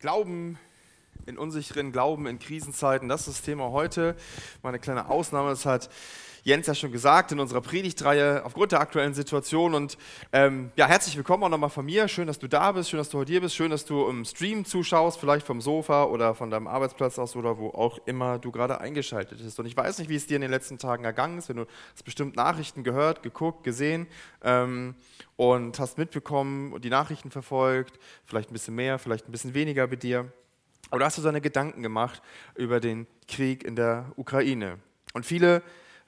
Glauben in unsicheren Glauben in Krisenzeiten, das ist das Thema heute. Mal eine kleine Ausnahme, das hat Jens ja schon gesagt in unserer Predigtreihe aufgrund der aktuellen Situation. Und ähm, ja, herzlich willkommen auch nochmal von mir. Schön, dass du da bist, schön, dass du heute hier bist, schön, dass du im Stream zuschaust, vielleicht vom Sofa oder von deinem Arbeitsplatz aus oder wo auch immer du gerade eingeschaltet bist. Und ich weiß nicht, wie es dir in den letzten Tagen ergangen ist, wenn du hast bestimmt Nachrichten gehört, geguckt, gesehen ähm, und hast mitbekommen und die Nachrichten verfolgt, vielleicht ein bisschen mehr, vielleicht ein bisschen weniger bei dir. Aber hast du deine Gedanken gemacht über den Krieg in der Ukraine. Und viele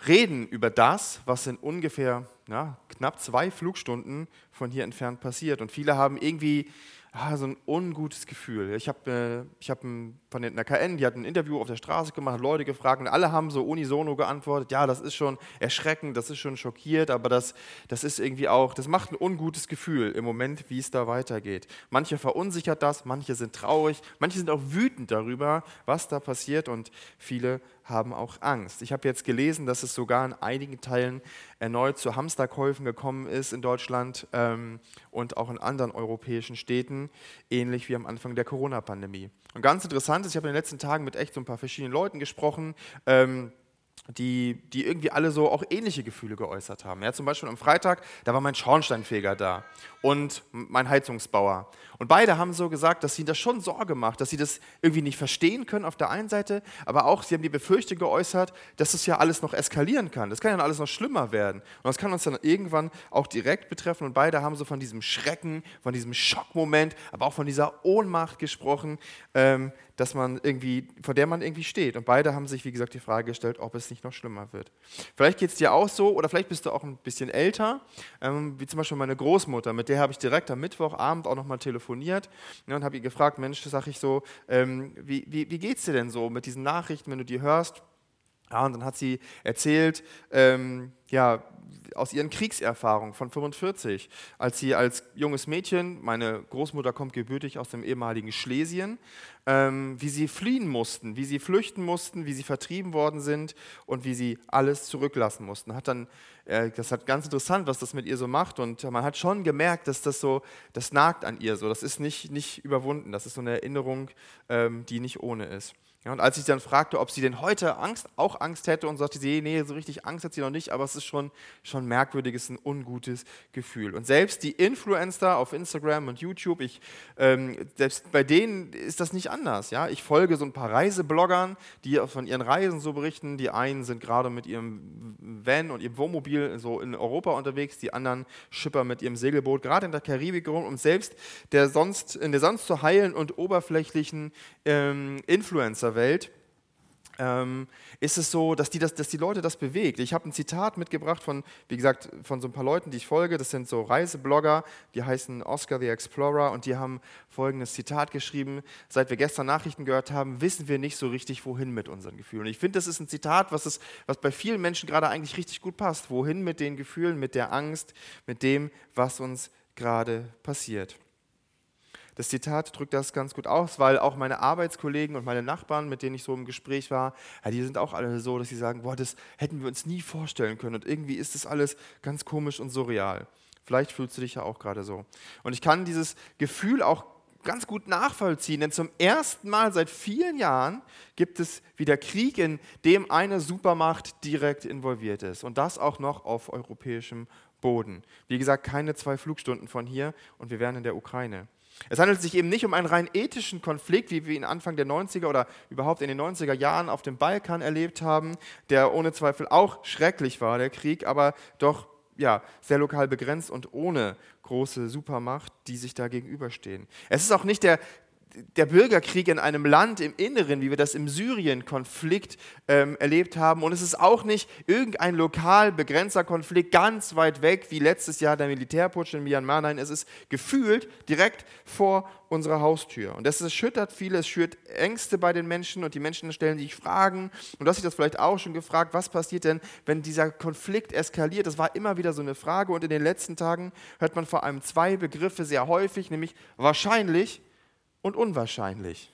reden über das, was in ungefähr ja, knapp zwei Flugstunden von hier entfernt passiert. Und viele haben irgendwie ah, so ein ungutes Gefühl. Ich habe äh, hab von der KN, die hat ein Interview auf der Straße gemacht, Leute gefragt und alle haben so unisono geantwortet, ja, das ist schon erschreckend, das ist schon schockiert, aber das, das ist irgendwie auch, das macht ein ungutes Gefühl im Moment, wie es da weitergeht. Manche verunsichert das, manche sind traurig, manche sind auch wütend darüber, was da passiert und viele haben auch Angst. Ich habe jetzt gelesen, dass es sogar in einigen Teilen erneut zu Hamsterkäufen gekommen ist in Deutschland ähm, und auch in anderen europäischen Städten, ähnlich wie am Anfang der Corona-Pandemie. Und ganz interessant ist, ich habe in den letzten Tagen mit echt so ein paar verschiedenen Leuten gesprochen. Ähm, die, die irgendwie alle so auch ähnliche Gefühle geäußert haben. Ja, zum Beispiel am Freitag, da war mein Schornsteinfeger da und mein Heizungsbauer. Und beide haben so gesagt, dass sie das schon Sorge macht, dass sie das irgendwie nicht verstehen können auf der einen Seite, aber auch sie haben die Befürchtung geäußert, dass es ja alles noch eskalieren kann. Das kann ja alles noch schlimmer werden. Und das kann uns dann irgendwann auch direkt betreffen. Und beide haben so von diesem Schrecken, von diesem Schockmoment, aber auch von dieser Ohnmacht gesprochen, ähm, dass man irgendwie, vor der man irgendwie steht. Und beide haben sich, wie gesagt, die Frage gestellt, ob es nicht noch schlimmer wird. Vielleicht geht es dir auch so, oder vielleicht bist du auch ein bisschen älter, ähm, wie zum Beispiel meine Großmutter, mit der habe ich direkt am Mittwochabend auch nochmal telefoniert ja, und habe ihr gefragt, Mensch, sag ich so, ähm, wie, wie, wie geht es dir denn so mit diesen Nachrichten, wenn du die hörst? Ja, und dann hat sie erzählt, ähm, ja, aus ihren Kriegserfahrungen von 45, als sie als junges Mädchen, meine Großmutter kommt gebürtig aus dem ehemaligen Schlesien, ähm, wie sie fliehen mussten, wie sie flüchten mussten, wie sie vertrieben worden sind und wie sie alles zurücklassen mussten. Hat dann, äh, das hat ganz interessant, was das mit ihr so macht und man hat schon gemerkt, dass das so, das nagt an ihr so, das ist nicht, nicht überwunden, das ist so eine Erinnerung, ähm, die nicht ohne ist. Ja, und als ich dann fragte, ob sie denn heute Angst, auch Angst hätte und sagte sie, nee, so richtig Angst hat sie noch nicht, aber es ist schon, schon merkwürdig, es ist ein ungutes Gefühl. Und selbst die Influencer auf Instagram und YouTube, ich, ähm, selbst bei denen ist das nicht anders. Ja? Ich folge so ein paar Reisebloggern, die von ihren Reisen so berichten. Die einen sind gerade mit ihrem Van und ihrem Wohnmobil so in Europa unterwegs, die anderen schippern mit ihrem Segelboot gerade in der Karibik rum. Und selbst der sonst, in der sonst so heilen und oberflächlichen ähm, Influencer Welt ähm, ist es so, dass die, das, dass die Leute das bewegt. Ich habe ein Zitat mitgebracht von, wie gesagt, von so ein paar Leuten, die ich folge. Das sind so Reiseblogger, die heißen Oscar the Explorer und die haben folgendes Zitat geschrieben. Seit wir gestern Nachrichten gehört haben, wissen wir nicht so richtig, wohin mit unseren Gefühlen. Und ich finde, das ist ein Zitat, was, ist, was bei vielen Menschen gerade eigentlich richtig gut passt. Wohin mit den Gefühlen, mit der Angst, mit dem, was uns gerade passiert. Das Zitat drückt das ganz gut aus, weil auch meine Arbeitskollegen und meine Nachbarn, mit denen ich so im Gespräch war, ja, die sind auch alle so, dass sie sagen, boah, das hätten wir uns nie vorstellen können und irgendwie ist das alles ganz komisch und surreal. Vielleicht fühlst du dich ja auch gerade so. Und ich kann dieses Gefühl auch ganz gut nachvollziehen, denn zum ersten Mal seit vielen Jahren gibt es wieder Krieg, in dem eine Supermacht direkt involviert ist und das auch noch auf europäischem Boden. Wie gesagt, keine zwei Flugstunden von hier und wir wären in der Ukraine. Es handelt sich eben nicht um einen rein ethischen Konflikt, wie wir ihn Anfang der 90er oder überhaupt in den 90er Jahren auf dem Balkan erlebt haben, der ohne Zweifel auch schrecklich war, der Krieg, aber doch ja, sehr lokal begrenzt und ohne große Supermacht, die sich da gegenüberstehen. Es ist auch nicht der der Bürgerkrieg in einem Land im Inneren, wie wir das im Syrien-Konflikt ähm, erlebt haben. Und es ist auch nicht irgendein lokal begrenzter Konflikt ganz weit weg, wie letztes Jahr der Militärputsch in Myanmar. Nein, es ist gefühlt direkt vor unserer Haustür. Und das erschüttert viele, es schürt Ängste bei den Menschen und die Menschen stellen sich Fragen. Und du hast dich das vielleicht auch schon gefragt, was passiert denn, wenn dieser Konflikt eskaliert? Das war immer wieder so eine Frage. Und in den letzten Tagen hört man vor allem zwei Begriffe sehr häufig, nämlich wahrscheinlich und unwahrscheinlich.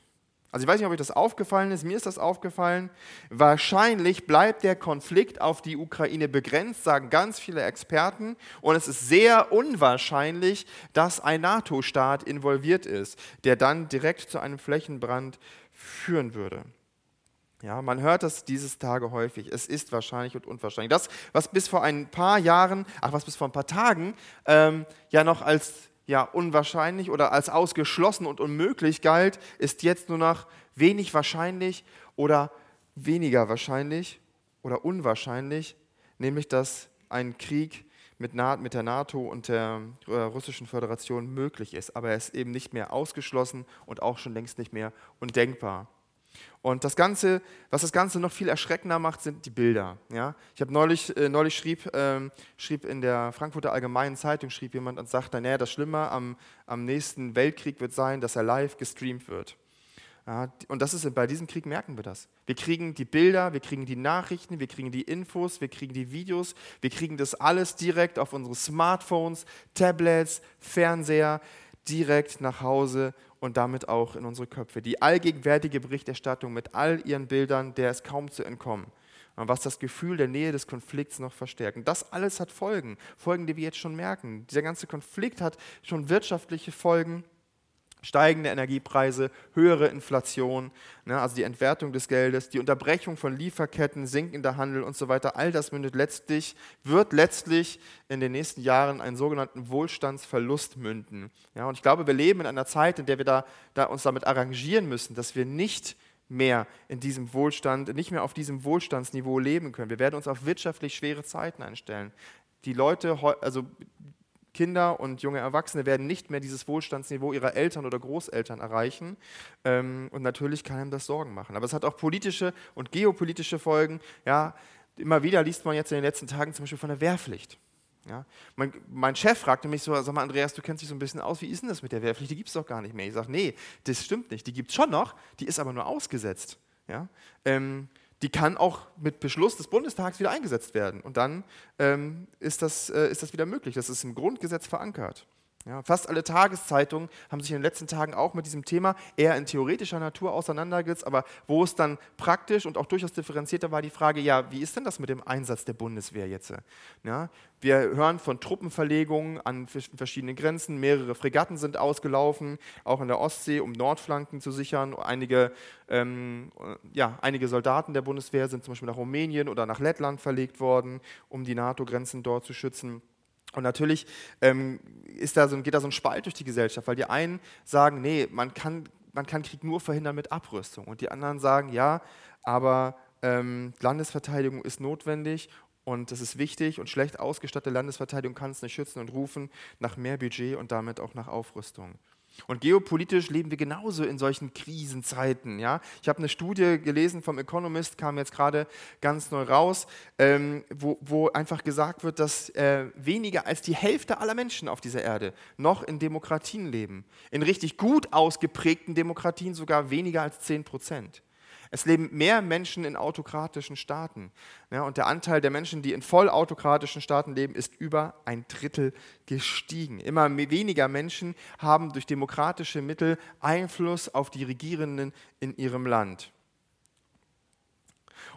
Also ich weiß nicht, ob euch das aufgefallen ist, mir ist das aufgefallen. Wahrscheinlich bleibt der Konflikt auf die Ukraine begrenzt, sagen ganz viele Experten. Und es ist sehr unwahrscheinlich, dass ein NATO-Staat involviert ist, der dann direkt zu einem Flächenbrand führen würde. Ja, man hört das dieses Tage häufig. Es ist wahrscheinlich und unwahrscheinlich. Das, was bis vor ein paar Jahren, ach, was bis vor ein paar Tagen ähm, ja noch als ja, unwahrscheinlich oder als ausgeschlossen und unmöglich galt, ist jetzt nur noch wenig wahrscheinlich oder weniger wahrscheinlich oder unwahrscheinlich, nämlich dass ein Krieg mit, mit der NATO und der äh, Russischen Föderation möglich ist. Aber er ist eben nicht mehr ausgeschlossen und auch schon längst nicht mehr undenkbar. Und das Ganze, was das Ganze noch viel erschreckender macht, sind die Bilder. Ja? Ich habe neulich, äh, neulich schrieb, ähm, schrieb in der Frankfurter Allgemeinen Zeitung, schrieb jemand und sagte, naja, das Schlimme am, am nächsten Weltkrieg wird sein, dass er live gestreamt wird. Ja, und das ist, bei diesem Krieg merken wir das. Wir kriegen die Bilder, wir kriegen die Nachrichten, wir kriegen die Infos, wir kriegen die Videos, wir kriegen das alles direkt auf unsere Smartphones, Tablets, Fernseher, direkt nach Hause und damit auch in unsere Köpfe. Die allgegenwärtige Berichterstattung mit all ihren Bildern, der ist kaum zu entkommen. Und was das Gefühl der Nähe des Konflikts noch verstärkt. das alles hat Folgen, Folgen, die wir jetzt schon merken. Dieser ganze Konflikt hat schon wirtschaftliche Folgen steigende Energiepreise, höhere Inflation, ne, also die Entwertung des Geldes, die Unterbrechung von Lieferketten, sinkender Handel und so weiter, all das mündet letztlich, wird letztlich in den nächsten Jahren einen sogenannten Wohlstandsverlust münden. Ja, und ich glaube, wir leben in einer Zeit, in der wir da, da uns damit arrangieren müssen, dass wir nicht mehr in diesem Wohlstand, nicht mehr auf diesem Wohlstandsniveau leben können. Wir werden uns auf wirtschaftlich schwere Zeiten einstellen. Die Leute, also Kinder und junge Erwachsene werden nicht mehr dieses Wohlstandsniveau ihrer Eltern oder Großeltern erreichen. Ähm, und natürlich kann ihm das Sorgen machen. Aber es hat auch politische und geopolitische Folgen. Ja, immer wieder liest man jetzt in den letzten Tagen zum Beispiel von der Wehrpflicht. Ja, mein, mein, Chef fragte mich so, sag mal, Andreas, du kennst dich so ein bisschen aus, wie ist denn das mit der Wehrpflicht? Die gibt es doch gar nicht mehr. Ich sage, nee, das stimmt nicht. Die gibt es schon noch, die ist aber nur ausgesetzt. Ja? Ähm, die kann auch mit Beschluss des Bundestags wieder eingesetzt werden. Und dann ähm, ist, das, äh, ist das wieder möglich. Das ist im Grundgesetz verankert. Ja, fast alle Tageszeitungen haben sich in den letzten Tagen auch mit diesem Thema eher in theoretischer Natur auseinandergesetzt, aber wo es dann praktisch und auch durchaus differenzierter war die Frage, ja, wie ist denn das mit dem Einsatz der Bundeswehr jetzt? Ja, wir hören von Truppenverlegungen an verschiedenen Grenzen, mehrere Fregatten sind ausgelaufen, auch in der Ostsee, um Nordflanken zu sichern. Einige, ähm, ja, einige Soldaten der Bundeswehr sind zum Beispiel nach Rumänien oder nach Lettland verlegt worden, um die NATO-Grenzen dort zu schützen. Und natürlich ähm, ist da so, geht da so ein Spalt durch die Gesellschaft, weil die einen sagen, nee, man kann, man kann Krieg nur verhindern mit Abrüstung. Und die anderen sagen, ja, aber ähm, Landesverteidigung ist notwendig und das ist wichtig und schlecht ausgestattete Landesverteidigung kann es nicht schützen und rufen nach mehr Budget und damit auch nach Aufrüstung. Und geopolitisch leben wir genauso in solchen Krisenzeiten. Ja? Ich habe eine Studie gelesen vom Economist, kam jetzt gerade ganz neu raus, ähm, wo, wo, einfach gesagt wird, dass äh, weniger als die Hälfte aller Menschen auf dieser Erde noch in Demokratien leben. In richtig gut ausgeprägten Demokratien sogar weniger als 10 Prozent. Es leben mehr Menschen in autokratischen Staaten. Ja, und der Anteil der Menschen, die in vollautokratischen Staaten leben, ist über ein Drittel gestiegen. Immer weniger Menschen haben durch demokratische Mittel Einfluss auf die Regierenden in ihrem Land.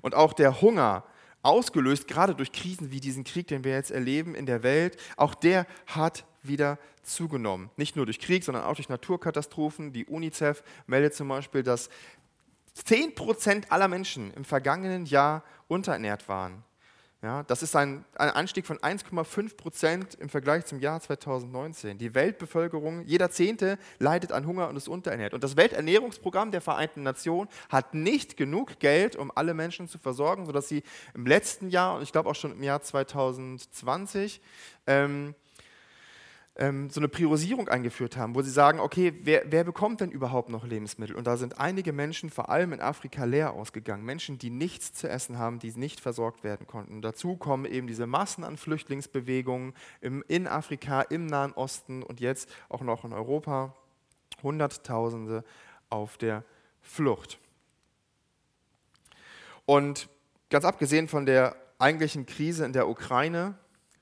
Und auch der Hunger, ausgelöst gerade durch Krisen wie diesen Krieg, den wir jetzt erleben in der Welt, auch der hat wieder zugenommen. Nicht nur durch Krieg, sondern auch durch Naturkatastrophen. Die UNICEF meldet zum Beispiel, dass 10% aller Menschen im vergangenen Jahr unterernährt waren. Ja, das ist ein, ein Anstieg von 1,5 Prozent im Vergleich zum Jahr 2019. Die Weltbevölkerung, jeder Zehnte leidet an Hunger und ist unterernährt. Und das Welternährungsprogramm der Vereinten Nationen hat nicht genug Geld, um alle Menschen zu versorgen, sodass sie im letzten Jahr und ich glaube auch schon im Jahr 2020 ähm, ähm, so eine Priorisierung eingeführt haben, wo sie sagen, okay, wer, wer, bekommt denn überhaupt noch Lebensmittel? Und da sind einige Menschen, vor allem in Afrika, leer ausgegangen. Menschen, die nichts zu essen haben, die nicht versorgt werden konnten. Und dazu kommen eben diese Massen an Flüchtlingsbewegungen im, in Afrika, im Nahen Osten und jetzt auch noch in Europa. Hunderttausende auf der Flucht. Und ganz abgesehen von der eigentlichen Krise in der Ukraine,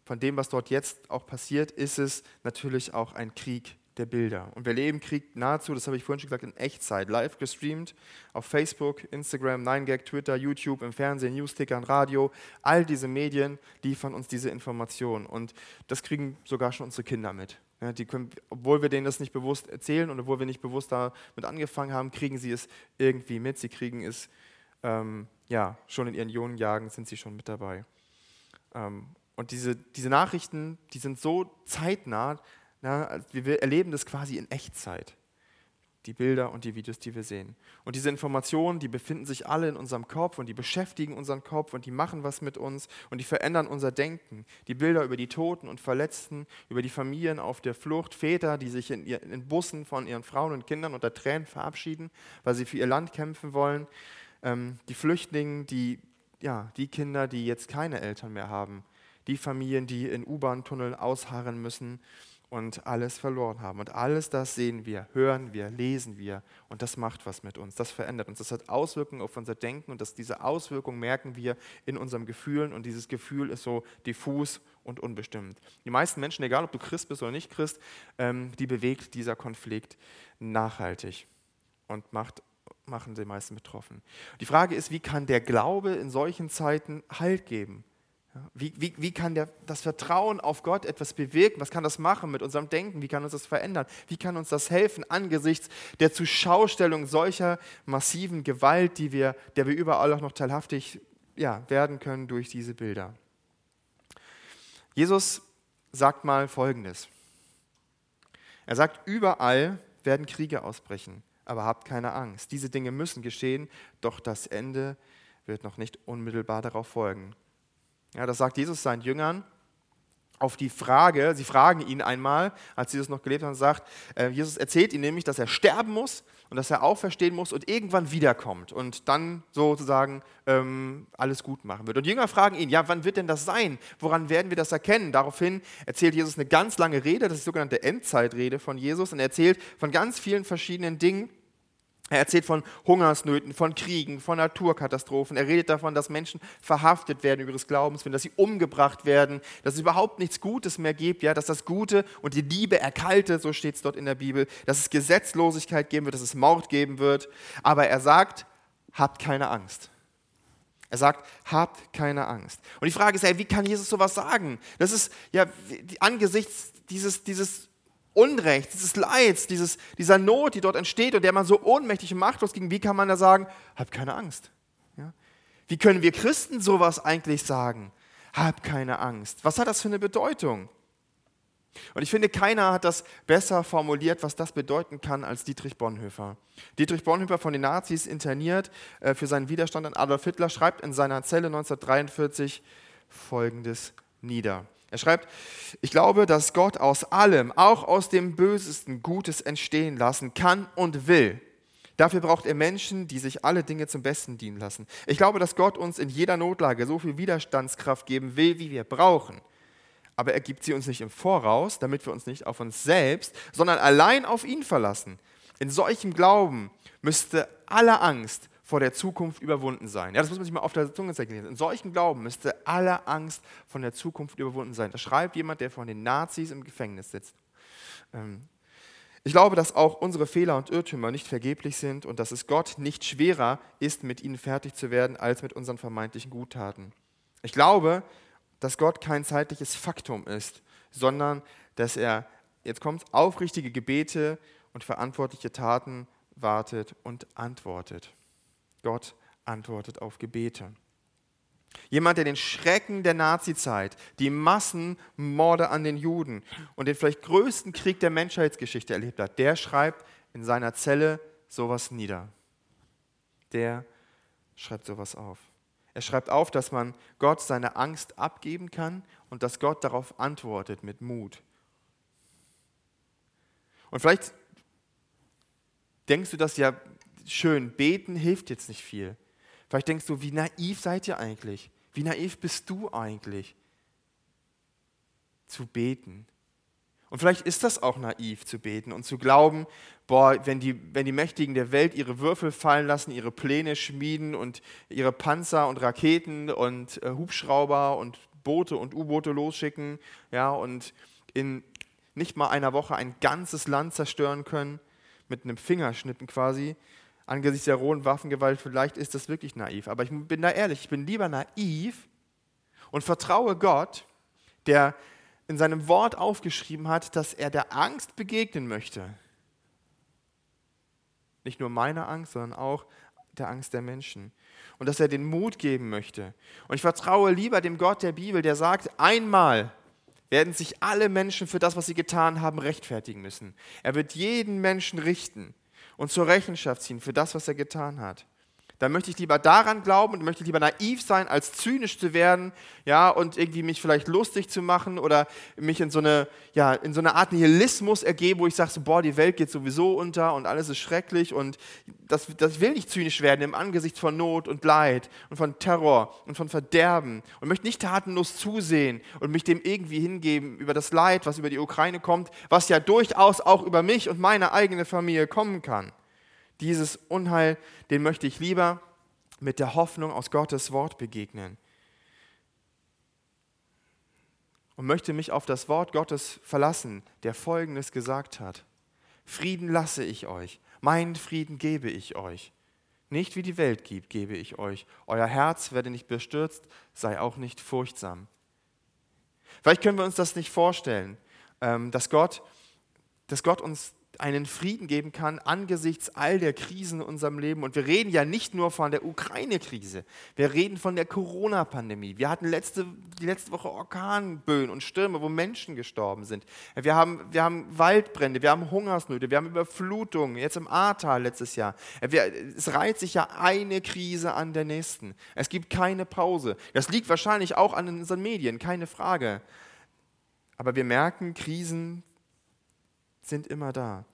von dem, was dort jetzt auch passiert, ist es natürlich auch ein Krieg der Bilder. Und wir leben Krieg nahezu, das habe ich vorhin schon gesagt, in Echtzeit, live gestreamt auf Facebook, Instagram, 9gag, Twitter, YouTube, im Fernsehen, Newstickern, Radio. All diese Medien liefern uns diese Informationen. Und das kriegen sogar schon unsere Kinder mit. Ja, die können, obwohl wir denen das nicht bewusst erzählen und obwohl wir nicht bewusst damit angefangen haben, kriegen sie es irgendwie mit. Sie kriegen es ähm, ja, schon in ihren jungen Jahren sind sie schon mit dabei. Ähm, und diese, diese Nachrichten, die sind so zeitnah, na, wir erleben das quasi in Echtzeit. Die Bilder und die Videos, die wir sehen. Und diese Informationen, die befinden sich alle in unserem Kopf und die beschäftigen unseren Kopf und die machen was mit uns und die verändern unser Denken. Die Bilder über die Toten und Verletzten, über die Familien auf der Flucht, Väter, die sich in, in Bussen von ihren Frauen und Kindern unter Tränen verabschieden, weil sie für ihr Land kämpfen wollen ähm, die Flüchtlinge, die, ja, die Kinder, die jetzt keine Eltern mehr haben, die Familien, die in U-Bahn-Tunneln ausharren müssen und alles verloren haben. Und alles das sehen wir, hören wir, lesen wir und das macht was mit uns, das verändert uns, das hat Auswirkungen auf unser Denken und das, diese Auswirkungen merken wir in unseren Gefühlen und dieses Gefühl ist so diffus und unbestimmt. Die meisten Menschen, egal ob du Christ bist oder nicht Christ, ähm, die bewegt dieser Konflikt nachhaltig und macht machen die meisten betroffen. Die Frage ist, wie kann der Glaube in solchen Zeiten Halt geben? Wie, wie, wie kann der, das Vertrauen auf Gott etwas bewirken? Was kann das machen mit unserem Denken? Wie kann uns das verändern? Wie kann uns das helfen angesichts der Zuschaustellung solcher massiven Gewalt, die wir, der wir überall auch noch teilhaftig ja, werden können durch diese Bilder? Jesus sagt mal Folgendes. Er sagt, überall werden Kriege ausbrechen aber habt keine Angst. Diese Dinge müssen geschehen, doch das Ende wird noch nicht unmittelbar darauf folgen. Ja, das sagt Jesus seinen Jüngern auf die Frage, sie fragen ihn einmal, als Jesus noch gelebt hat, und sagt, äh, Jesus erzählt ihnen nämlich, dass er sterben muss und dass er auferstehen muss und irgendwann wiederkommt und dann sozusagen ähm, alles gut machen wird. Und Jünger fragen ihn, ja, wann wird denn das sein? Woran werden wir das erkennen? Daraufhin erzählt Jesus eine ganz lange Rede, das ist die sogenannte Endzeitrede von Jesus, und er erzählt von ganz vielen verschiedenen Dingen, er erzählt von Hungersnöten, von Kriegen, von Naturkatastrophen. Er redet davon, dass Menschen verhaftet werden über ihres Glaubens, dass sie umgebracht werden, dass es überhaupt nichts Gutes mehr gibt, ja, dass das Gute und die Liebe erkaltet, so steht es dort in der Bibel, dass es Gesetzlosigkeit geben wird, dass es Mord geben wird. Aber er sagt, habt keine Angst. Er sagt, habt keine Angst. Und die Frage ist, ey, wie kann Jesus sowas sagen? Das ist ja angesichts dieses, dieses Unrechts, dieses Leids, dieses, dieser Not, die dort entsteht und der man so ohnmächtig und machtlos ging, wie kann man da sagen, hab keine Angst? Ja? Wie können wir Christen sowas eigentlich sagen? Hab keine Angst. Was hat das für eine Bedeutung? Und ich finde, keiner hat das besser formuliert, was das bedeuten kann, als Dietrich Bonhoeffer. Dietrich Bonhoeffer von den Nazis interniert äh, für seinen Widerstand an Adolf Hitler, schreibt in seiner Zelle 1943 Folgendes nieder. Er schreibt, ich glaube, dass Gott aus allem, auch aus dem Bösesten, Gutes entstehen lassen kann und will. Dafür braucht er Menschen, die sich alle Dinge zum Besten dienen lassen. Ich glaube, dass Gott uns in jeder Notlage so viel Widerstandskraft geben will, wie wir brauchen. Aber er gibt sie uns nicht im Voraus, damit wir uns nicht auf uns selbst, sondern allein auf ihn verlassen. In solchem Glauben müsste alle Angst vor der Zukunft überwunden sein. Ja, das muss man sich mal auf der Zunge zergehen. In solchen Glauben müsste alle Angst von der Zukunft überwunden sein. Das schreibt jemand, der von den Nazis im Gefängnis sitzt. Ähm, ich glaube, dass auch unsere Fehler und Irrtümer nicht vergeblich sind und dass es Gott nicht schwerer ist, mit ihnen fertig zu werden, als mit unseren vermeintlichen Guttaten. Ich glaube, dass Gott kein zeitliches Faktum ist, sondern dass er, jetzt kommt aufrichtige Gebete und verantwortliche Taten wartet und antwortet. Gott antwortet auf Gebete. Jemand, der den Schrecken der Nazizeit, die Massenmorde an den Juden und den vielleicht größten Krieg der Menschheitsgeschichte erlebt hat, der schreibt in seiner Zelle sowas nieder. Der schreibt sowas auf. Er schreibt auf, dass man Gott seine Angst abgeben kann und dass Gott darauf antwortet mit Mut. Und vielleicht denkst du das ja schön, beten hilft jetzt nicht viel. Vielleicht denkst du, wie naiv seid ihr eigentlich? Wie naiv bist du eigentlich? Zu beten. Und vielleicht ist das auch naiv zu beten und zu glauben, boah, wenn die, wenn die Mächtigen der Welt ihre Würfel fallen lassen, ihre Pläne schmieden und ihre Panzer und Raketen und äh, Hubschrauber und Boote und U-Boote losschicken, ja, und in nicht mal einer Woche ein ganzes Land zerstören können, mit einem Fingerschnippen quasi, angesichts der rohen Waffengewalt, vielleicht ist das wirklich naiv. Aber ich bin da ehrlich, ich bin lieber naiv und vertraue Gott, der in seinem Wort aufgeschrieben hat, dass er der Angst begegnen möchte. Nicht nur meiner Angst, sondern auch der Angst der Menschen. Und dass er den Mut geben möchte. Und ich vertraue lieber dem Gott der Bibel, der sagt, einmal werden sich alle Menschen für das, was sie getan haben, rechtfertigen müssen. Er wird jeden Menschen richten und zur Rechenschaft ziehen für das, was er getan hat. Da möchte ich lieber daran glauben und möchte lieber naiv sein, als zynisch zu werden, ja, und irgendwie mich vielleicht lustig zu machen oder mich in so eine, ja, in so eine Art Nihilismus ergeben, wo ich sage, so, boah, die Welt geht sowieso unter und alles ist schrecklich und das, das will nicht zynisch werden im Angesicht von Not und Leid und von Terror und von Verderben und möchte nicht tatenlos zusehen und mich dem irgendwie hingeben über das Leid, was über die Ukraine kommt, was ja durchaus auch über mich und meine eigene Familie kommen kann. Dieses Unheil, den möchte ich lieber mit der Hoffnung aus Gottes Wort begegnen. Und möchte mich auf das Wort Gottes verlassen, der Folgendes gesagt hat. Frieden lasse ich euch, meinen Frieden gebe ich euch. Nicht wie die Welt gibt, gebe ich euch. Euer Herz werde nicht bestürzt, sei auch nicht furchtsam. Vielleicht können wir uns das nicht vorstellen, ähm, dass Gott, dass Gott uns einen Frieden geben kann angesichts all der Krisen in unserem Leben. Und wir reden ja nicht nur von der Ukraine-Krise, wir reden von der Corona-Pandemie. Wir hatten letzte, die letzte Woche Orkanböen und Stürme, wo Menschen gestorben sind. Wir haben, wir haben Waldbrände, wir haben Hungersnöte, wir haben Überflutungen, jetzt im Ahrtal letztes Jahr. Es reiht sich ja eine Krise an der nächsten. Es gibt keine Pause. Das liegt wahrscheinlich auch an unseren Medien, keine Frage. Aber wir merken, Krisen sind immer da.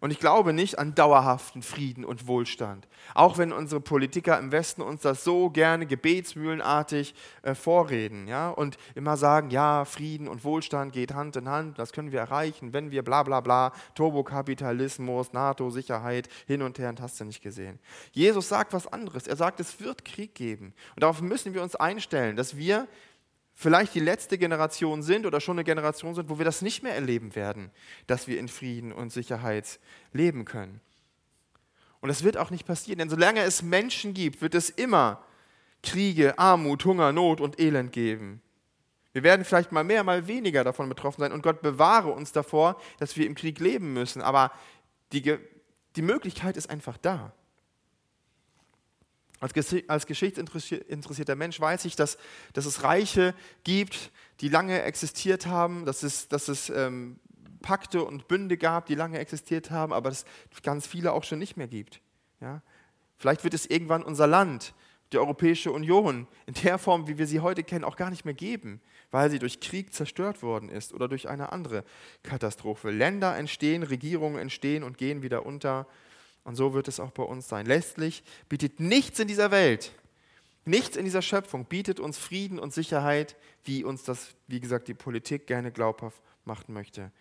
Und ich glaube nicht an dauerhaften Frieden und Wohlstand. Auch wenn unsere Politiker im Westen uns das so gerne gebetsmühlenartig äh, vorreden ja? und immer sagen, ja, Frieden und Wohlstand geht Hand in Hand, das können wir erreichen, wenn wir bla bla bla, Turbokapitalismus, NATO, Sicherheit, hin und her und hast du nicht gesehen. Jesus sagt was anderes. Er sagt, es wird Krieg geben. Und darauf müssen wir uns einstellen, dass wir vielleicht die letzte Generation sind oder schon eine Generation sind, wo wir das nicht mehr erleben werden, dass wir in Frieden und Sicherheit leben können. Und das wird auch nicht passieren, denn solange es Menschen gibt, wird es immer Kriege, Armut, Hunger, Not und Elend geben. Wir werden vielleicht mal mehr, mal weniger davon betroffen sein und Gott bewahre uns davor, dass wir im Krieg leben müssen. Aber die, die Möglichkeit ist einfach da. Als, als geschichtsinteressierter Mensch weiß ich, dass, dass es Reiche gibt, die lange existiert haben, dass es, dass es ähm, Pakte und Bünde gab, die lange existiert haben, aber dass es ganz viele auch schon nicht mehr gibt. Ja? Vielleicht wird es irgendwann unser Land, die Europäische Union, in der Form, wie wir sie heute kennen, auch gar nicht mehr geben, weil sie durch Krieg zerstört worden ist oder durch eine andere Katastrophe. Länder entstehen, Regierungen entstehen und gehen wieder unter und so wird es auch bei uns sein. Letztlich bietet nichts in dieser Welt, nichts in dieser Schöpfung bietet uns Frieden und Sicherheit, wie uns das, wie gesagt, die Politik gerne glaubhaft machen möchte.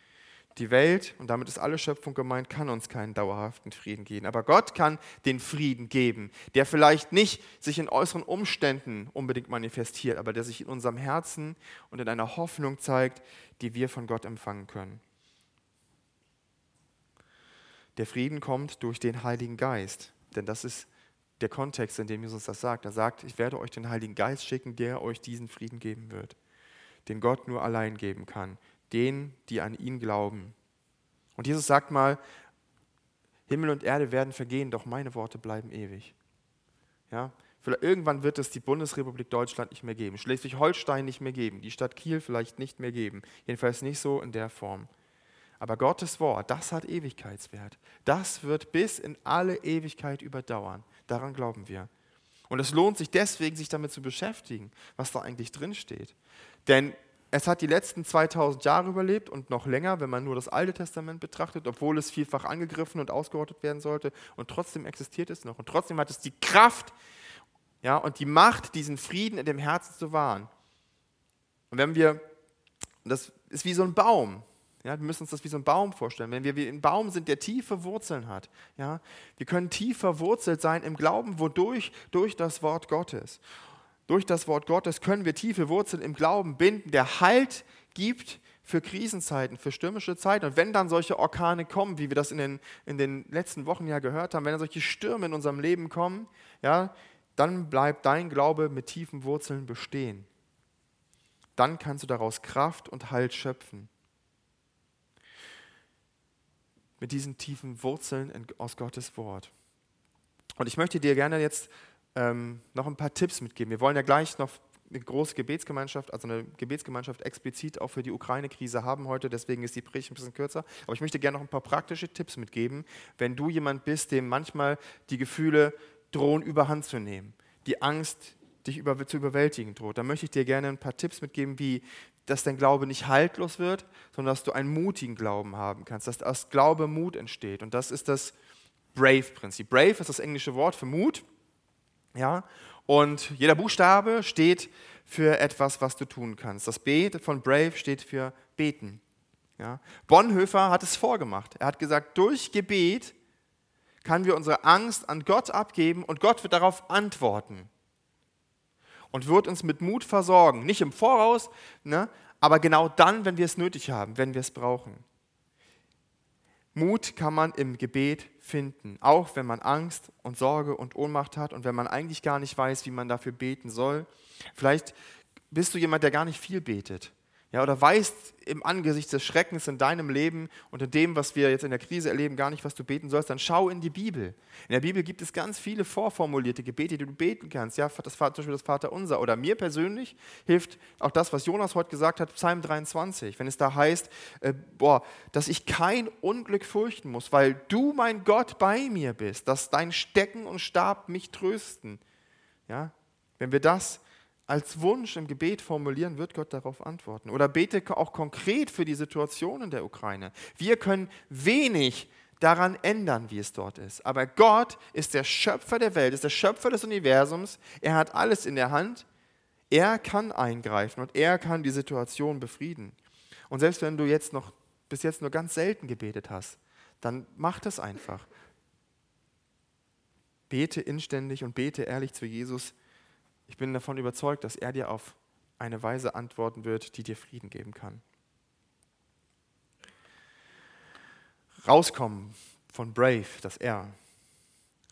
Die Welt, und damit ist alle Schöpfung gemeint, kann uns keinen dauerhaften Frieden geben. Aber Gott kann den Frieden geben, der vielleicht nicht sich in äußeren Umständen unbedingt manifestiert, aber der sich in unserem Herzen und in einer Hoffnung zeigt, die wir von Gott empfangen können. Der Frieden kommt durch den Heiligen Geist. Denn das ist der Kontext, in dem Jesus das sagt. Er sagt, ich werde euch den Heiligen Geist schicken, der euch diesen Frieden geben wird, den Gott nur allein geben kann, denen, die an ihn glauben. Und Jesus sagt mal, Himmel und Erde werden vergehen, doch meine Worte bleiben ewig. Ja? Vielleicht irgendwann wird es die Bundesrepublik Deutschland nicht mehr geben, Schleswig-Holstein nicht mehr geben, die Stadt Kiel vielleicht nicht mehr geben. Jedenfalls nicht so in der Form. Aber Gottes Wort, das hat Ewigkeitswert. Das wird bis in alle Ewigkeit überdauern. Daran glauben wir. Und es lohnt sich deswegen, sich damit zu beschäftigen, was da eigentlich drin steht. Denn es hat die letzten 2000 Jahre überlebt und noch länger, wenn man nur das Alte Testament betrachtet, obwohl es vielfach angegriffen und ausgerottet werden sollte. Und trotzdem existiert es noch. Und trotzdem hat es die Kraft ja, und die Macht, diesen Frieden in dem Herzen zu wahren. Und wenn wir, das ist wie so ein Baum, ja, wir müssen uns das wie so ein Baum vorstellen. Wenn wir wie ein Baum sind, der tiefe Wurzeln hat. Ja, wir können tief verwurzelt sein im Glauben, wodurch? Durch das Wort Gottes. Durch das Wort Gottes können wir tiefe Wurzeln im Glauben binden, der Halt gibt für Krisenzeiten, für stürmische Zeiten. Und wenn dann solche Orkane kommen, wie wir das in den, in den letzten Wochen ja gehört haben, wenn dann solche Stürme in unserem Leben kommen, ja, dann bleibt dein Glaube mit tiefen Wurzeln bestehen. Dann kannst du daraus Kraft und Halt schöpfen. Mit diesen tiefen Wurzeln aus Gottes Wort. Und ich möchte dir gerne jetzt ähm, noch ein paar Tipps mitgeben. Wir wollen ja gleich noch eine große Gebetsgemeinschaft, also eine Gebetsgemeinschaft explizit auch für die Ukraine-Krise haben heute, deswegen ist die Predigt ein bisschen kürzer. Aber ich möchte gerne noch ein paar praktische Tipps mitgeben, wenn du jemand bist, dem manchmal die Gefühle drohen, überhand zu nehmen, die Angst, dich über, zu überwältigen droht. Dann möchte ich dir gerne ein paar Tipps mitgeben, wie dass dein Glaube nicht haltlos wird, sondern dass du einen mutigen Glauben haben kannst, dass aus Glaube Mut entsteht. Und das ist das Brave-Prinzip. Brave ist das englische Wort für Mut. Ja? Und jeder Buchstabe steht für etwas, was du tun kannst. Das B von Brave steht für beten. Ja? Bonhoeffer hat es vorgemacht. Er hat gesagt, durch Gebet können wir unsere Angst an Gott abgeben und Gott wird darauf antworten und wird uns mit Mut versorgen. Nicht im Voraus, ne, aber genau dann, wenn wir es nötig haben, wenn wir es brauchen. Mut kann man im Gebet finden, auch wenn man Angst und Sorge und Ohnmacht hat und wenn man eigentlich gar nicht weiß, wie man dafür beten soll. Vielleicht bist du jemand, der gar nicht viel betet. Ja, oder weißt im Angesicht des Schreckens in deinem Leben und in dem, was wir jetzt in der Krise erleben, gar nicht, was du beten sollst, dann schau in die Bibel. In der Bibel gibt es ganz viele vorformulierte Gebete, die du beten kannst. Ja, das, zum Beispiel das Vaterunser. Oder mir persönlich hilft auch das, was Jonas heute gesagt hat, Psalm 23, wenn es da heißt, äh, boah, dass ich kein Unglück fürchten muss, weil du, mein Gott, bei mir bist, dass dein Stecken und Stab mich trösten. Ja, wenn wir das als Wunsch im Gebet formulieren, wird Gott darauf antworten. Oder bete auch konkret für die Situation in der Ukraine. Wir können wenig daran ändern, wie es dort ist. Aber Gott ist der Schöpfer der Welt, ist der Schöpfer des Universums. Er hat alles in der Hand. Er kann eingreifen und er kann die Situation befrieden. Und selbst wenn du jetzt noch bis jetzt nur ganz selten gebetet hast, dann mach das einfach. Bete inständig und bete ehrlich zu Jesus ich bin davon überzeugt, dass er dir auf eine Weise antworten wird, die dir Frieden geben kann. Rauskommen von Brave, das R.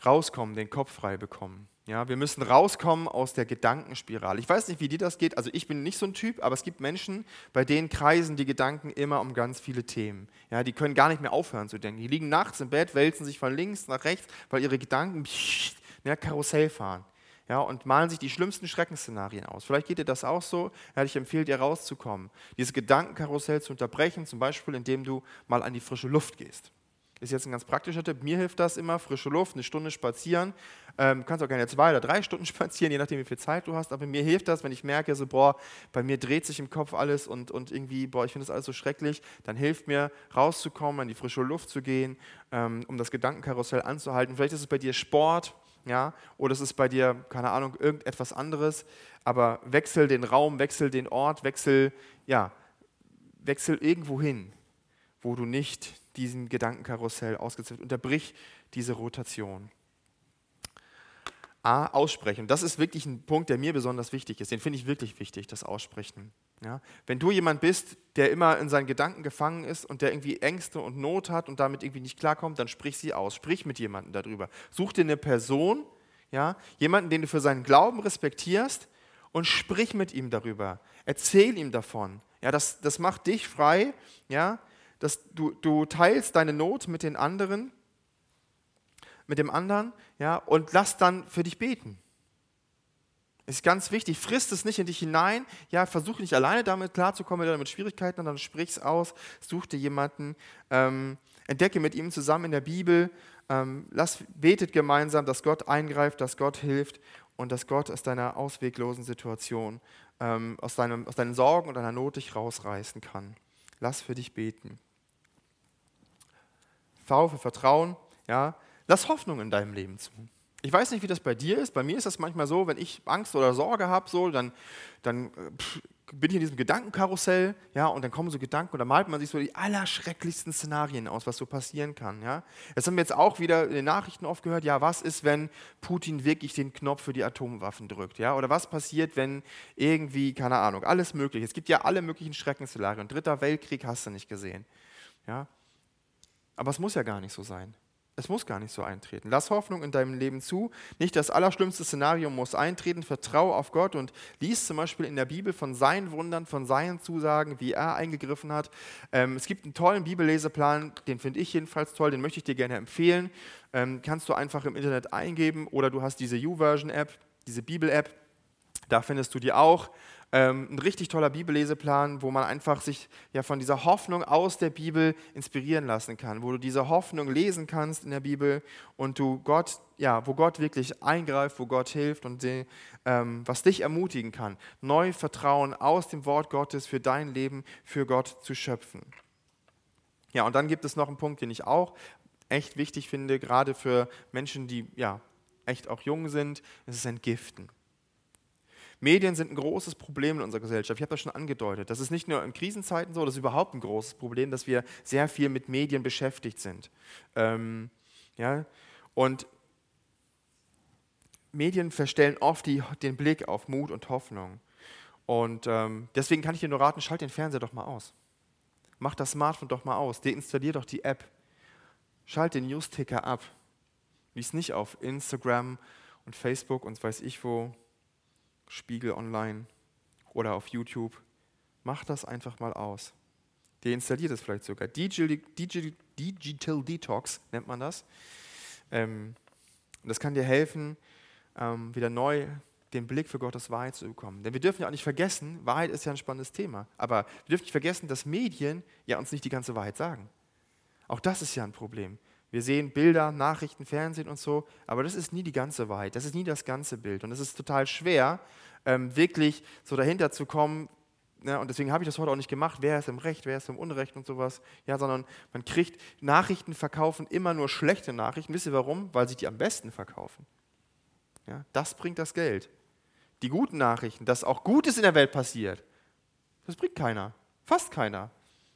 Rauskommen, den Kopf frei bekommen. Ja, wir müssen rauskommen aus der Gedankenspirale. Ich weiß nicht, wie dir das geht. Also ich bin nicht so ein Typ, aber es gibt Menschen, bei denen kreisen die Gedanken immer um ganz viele Themen. Ja, die können gar nicht mehr aufhören zu denken. Die liegen nachts im Bett, wälzen sich von links nach rechts, weil ihre Gedanken ja, Karussell fahren ja, und malen sich die schlimmsten Schreckensszenarien aus. Vielleicht geht dir das auch so. Ja, ich empfehle dir rauszukommen, dieses Gedankenkarussell zu unterbrechen, zum Beispiel indem du mal an die frische Luft gehst. Ist jetzt ein ganz praktischer Tipp. Mir hilft das immer, frische Luft, eine Stunde spazieren. Ähm, kannst auch gerne zwei oder drei Stunden spazieren, je nachdem, wie viel Zeit du hast. Aber mir hilft das, wenn ich merke, so, boah, bei mir dreht sich im Kopf alles und, und irgendwie, boah, ich finde das alles so schrecklich. Dann hilft mir, rauszukommen, an die frische Luft zu gehen, ähm, um das Gedankenkarussell anzuhalten. Vielleicht ist es bei dir Sport ja, oder es ist bei dir, keine Ahnung, irgendetwas anderes, aber wechsel den Raum, wechsel den Ort, wechsel, ja, wechsel irgendwo hin, wo du nicht diesem Gedankenkarussell ausgesetzt Unterbrich diese Rotation. A, aussprechen. Das ist wirklich ein Punkt, der mir besonders wichtig ist. Den finde ich wirklich wichtig, das Aussprechen. Ja? Wenn du jemand bist, der immer in seinen Gedanken gefangen ist und der irgendwie Ängste und Not hat und damit irgendwie nicht klarkommt, dann sprich sie aus. Sprich mit jemandem darüber. Such dir eine Person, ja? jemanden, den du für seinen Glauben respektierst und sprich mit ihm darüber. Erzähl ihm davon. Ja, das, das macht dich frei. Ja? Das, du, du teilst deine Not mit den anderen mit dem anderen ja, und lass dann für dich beten. Ist ganz wichtig, frisst es nicht in dich hinein, ja, versuche nicht alleine damit klarzukommen mit Schwierigkeiten, sondern sprich es aus, such dir jemanden, ähm, entdecke mit ihm zusammen in der Bibel, ähm, lass, betet gemeinsam, dass Gott eingreift, dass Gott hilft und dass Gott aus deiner ausweglosen Situation, ähm, aus, deinem, aus deinen Sorgen und deiner Not dich rausreißen kann. Lass für dich beten. V für Vertrauen, ja, Lass Hoffnung in deinem Leben zu. Ich weiß nicht, wie das bei dir ist. Bei mir ist das manchmal so, wenn ich Angst oder Sorge habe, so, dann, dann bin ich in diesem Gedankenkarussell, ja, und dann kommen so Gedanken da malt man sich so die allerschrecklichsten Szenarien aus, was so passieren kann, ja. Das haben wir jetzt auch wieder in den Nachrichten oft gehört, ja, was ist, wenn Putin wirklich den Knopf für die Atomwaffen drückt, ja, oder was passiert, wenn irgendwie, keine Ahnung, alles mögliche. Es gibt ja alle möglichen Schreckensszenarien. Dritter Weltkrieg hast du nicht gesehen, ja. Aber es muss ja gar nicht so sein. Es muss gar nicht so eintreten. Lass Hoffnung in deinem Leben zu. Nicht das allerschlimmste Szenario muss eintreten. Vertraue auf Gott und lies zum Beispiel in der Bibel von seinen Wundern, von seinen Zusagen, wie er eingegriffen hat. Ähm, es gibt einen tollen Bibelleseplan, den finde ich jedenfalls toll, den möchte ich dir gerne empfehlen. Ähm, kannst du einfach im Internet eingeben oder du hast diese YouVersion-App, diese Bibel-App. Da findest du die auch. Ähm, ein richtig toller Bibelleseplan, wo man einfach sich ja von dieser Hoffnung aus der Bibel inspirieren lassen kann, wo du diese Hoffnung lesen kannst in der Bibel und du Gott, ja, wo Gott wirklich eingreift, wo Gott hilft und die, ähm, was dich ermutigen kann, neu Vertrauen aus dem Wort Gottes für dein Leben, für Gott zu schöpfen. Ja, und dann gibt es noch einen Punkt, den ich auch echt wichtig finde, gerade für Menschen, die ja echt auch jung sind, es ist Entgiften. Medien sind ein großes Problem in unserer Gesellschaft. Ich habe das schon angedeutet. Das ist nicht nur in Krisenzeiten so, das ist überhaupt ein großes Problem, dass wir sehr viel mit Medien beschäftigt sind. Ähm, ja? Und Medien verstellen oft die, den Blick auf Mut und Hoffnung. Und ähm, deswegen kann ich dir nur raten, schalt den Fernseher doch mal aus. Mach das Smartphone doch mal aus. Deinstallier doch die App. Schalt den Newsticker ab. Lies nicht auf Instagram und Facebook und weiß ich wo Spiegel Online oder auf YouTube. Mach das einfach mal aus. Deinstalliert es vielleicht sogar. Digital, Digital, Digital Detox nennt man das. Ähm, das kann dir helfen, ähm, wieder neu den Blick für Gottes Wahrheit zu bekommen. Denn wir dürfen ja auch nicht vergessen, Wahrheit ist ja ein spannendes Thema, aber wir dürfen nicht vergessen, dass Medien ja uns nicht die ganze Wahrheit sagen. Auch das ist ja ein Problem. Wir sehen Bilder, Nachrichten, Fernsehen und so, aber das ist nie die ganze Wahrheit, das ist nie das ganze Bild. Und es ist total schwer, ähm, wirklich so dahinter zu kommen. Ja, und deswegen habe ich das heute auch nicht gemacht, wer ist im Recht, wer ist im Unrecht und sowas. Ja, sondern man kriegt Nachrichten verkaufen immer nur schlechte Nachrichten. Wisst ihr warum? Weil sie die am besten verkaufen. Ja, das bringt das Geld. Die guten Nachrichten, dass auch Gutes in der Welt passiert, das bringt keiner. Fast keiner.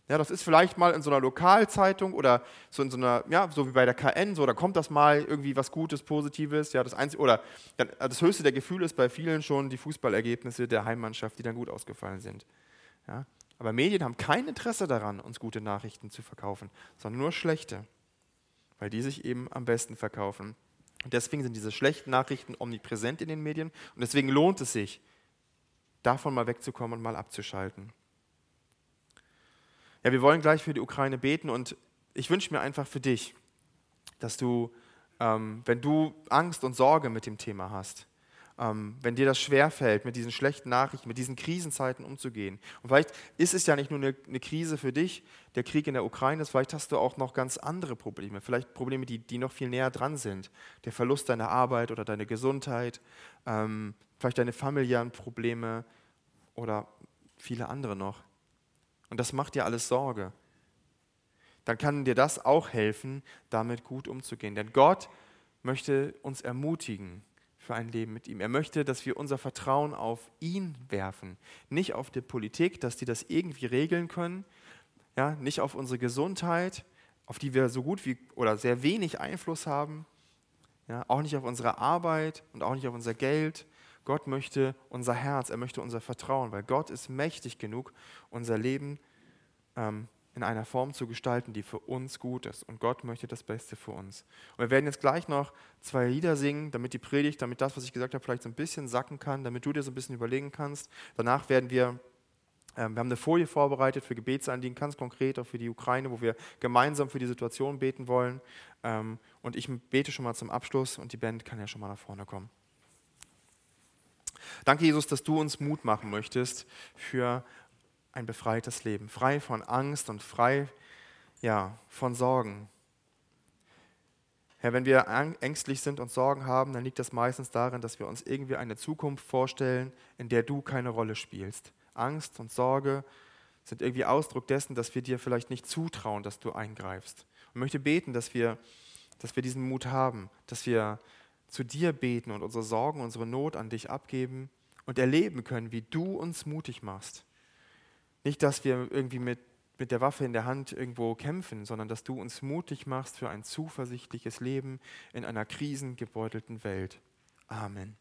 Ja, das ist vielleicht mal in so einer Lokalzeitung oder so in so einer, ja, so wie bei der KN, so, da kommt das mal irgendwie was Gutes, Positives, ja, das einzige, oder das höchste der Gefühle ist bei vielen schon die Fußballergebnisse der Heimmannschaft, die dann gut ausgefallen sind. Ja. Aber Medien haben kein Interesse daran, uns gute Nachrichten zu verkaufen, sondern nur schlechte, weil die sich eben am besten verkaufen. Und deswegen sind diese schlechten Nachrichten omnipräsent in den Medien und deswegen lohnt es sich, davon mal wegzukommen und mal abzuschalten. Ja, wir wollen gleich für die Ukraine beten und ich wünsche mir einfach für dich, dass du, ähm, wenn du Angst und Sorge mit dem Thema hast, ähm, wenn dir das schwerfällt, mit diesen schlechten Nachrichten, mit diesen Krisenzeiten umzugehen. Und vielleicht ist es ja nicht nur eine, eine, Krise für dich, der Krieg in der Ukraine ist, vielleicht hast du auch noch ganz andere Probleme, vielleicht Probleme, die, die noch viel näher dran sind. Der Verlust deiner Arbeit oder deine Gesundheit, ähm, vielleicht deine familiären Probleme oder viele andere noch und das macht dir alles Sorge, dann kann dir das auch helfen, damit gut umzugehen. Denn Gott möchte uns ermutigen für ein Leben mit ihm. Er möchte, dass wir unser Vertrauen auf ihn werfen, nicht auf die Politik, dass die das irgendwie regeln können, ja, nicht auf unsere Gesundheit, auf die wir so gut wie oder sehr wenig Einfluss haben, ja, auch nicht auf unsere Arbeit und auch nicht auf unser Geld, Gott möchte unser Herz, er möchte unser Vertrauen, weil Gott ist mächtig genug, unser Leben ähm, in einer Form zu gestalten, die für uns gut ist. Und Gott möchte das Beste für uns. Und wir werden jetzt gleich noch zwei Lieder singen, damit die Predigt, damit das, was ich gesagt habe, vielleicht so ein bisschen sacken kann, damit du dir so ein bisschen überlegen kannst. Danach werden wir ähm, wir haben eine Folie vorbereitet für Gebetsanliegen, ganz konkret auch für die Ukraine, wo wir gemeinsam für die Situation beten wollen. Ähm, und ich bete schon mal zum Abschluss und die Band kann ja schon mal nach vorne kommen. Danke, Jesus, dass du uns Mut machen möchtest für ein befreites Leben, frei von Angst und frei ja, von Sorgen. Herr, wenn wir ängstlich sind und Sorgen haben, dann liegt das meistens darin, dass wir uns irgendwie eine Zukunft vorstellen, in der du keine Rolle spielst. Angst und Sorge sind irgendwie Ausdruck dessen, dass wir dir vielleicht nicht zutrauen, dass du eingreifst. Und möchte beten, dass wir, dass wir diesen Mut haben, dass wir zu dir beten und unsere Sorgen, unsere Not an dich abgeben und erleben können, wie du uns mutig machst. Nicht, dass wir irgendwie mit, mit der Waffe in der Hand irgendwo kämpfen, sondern dass du uns mutig machst für ein zuversichtliches Leben in einer krisengebeutelten Welt. Amen.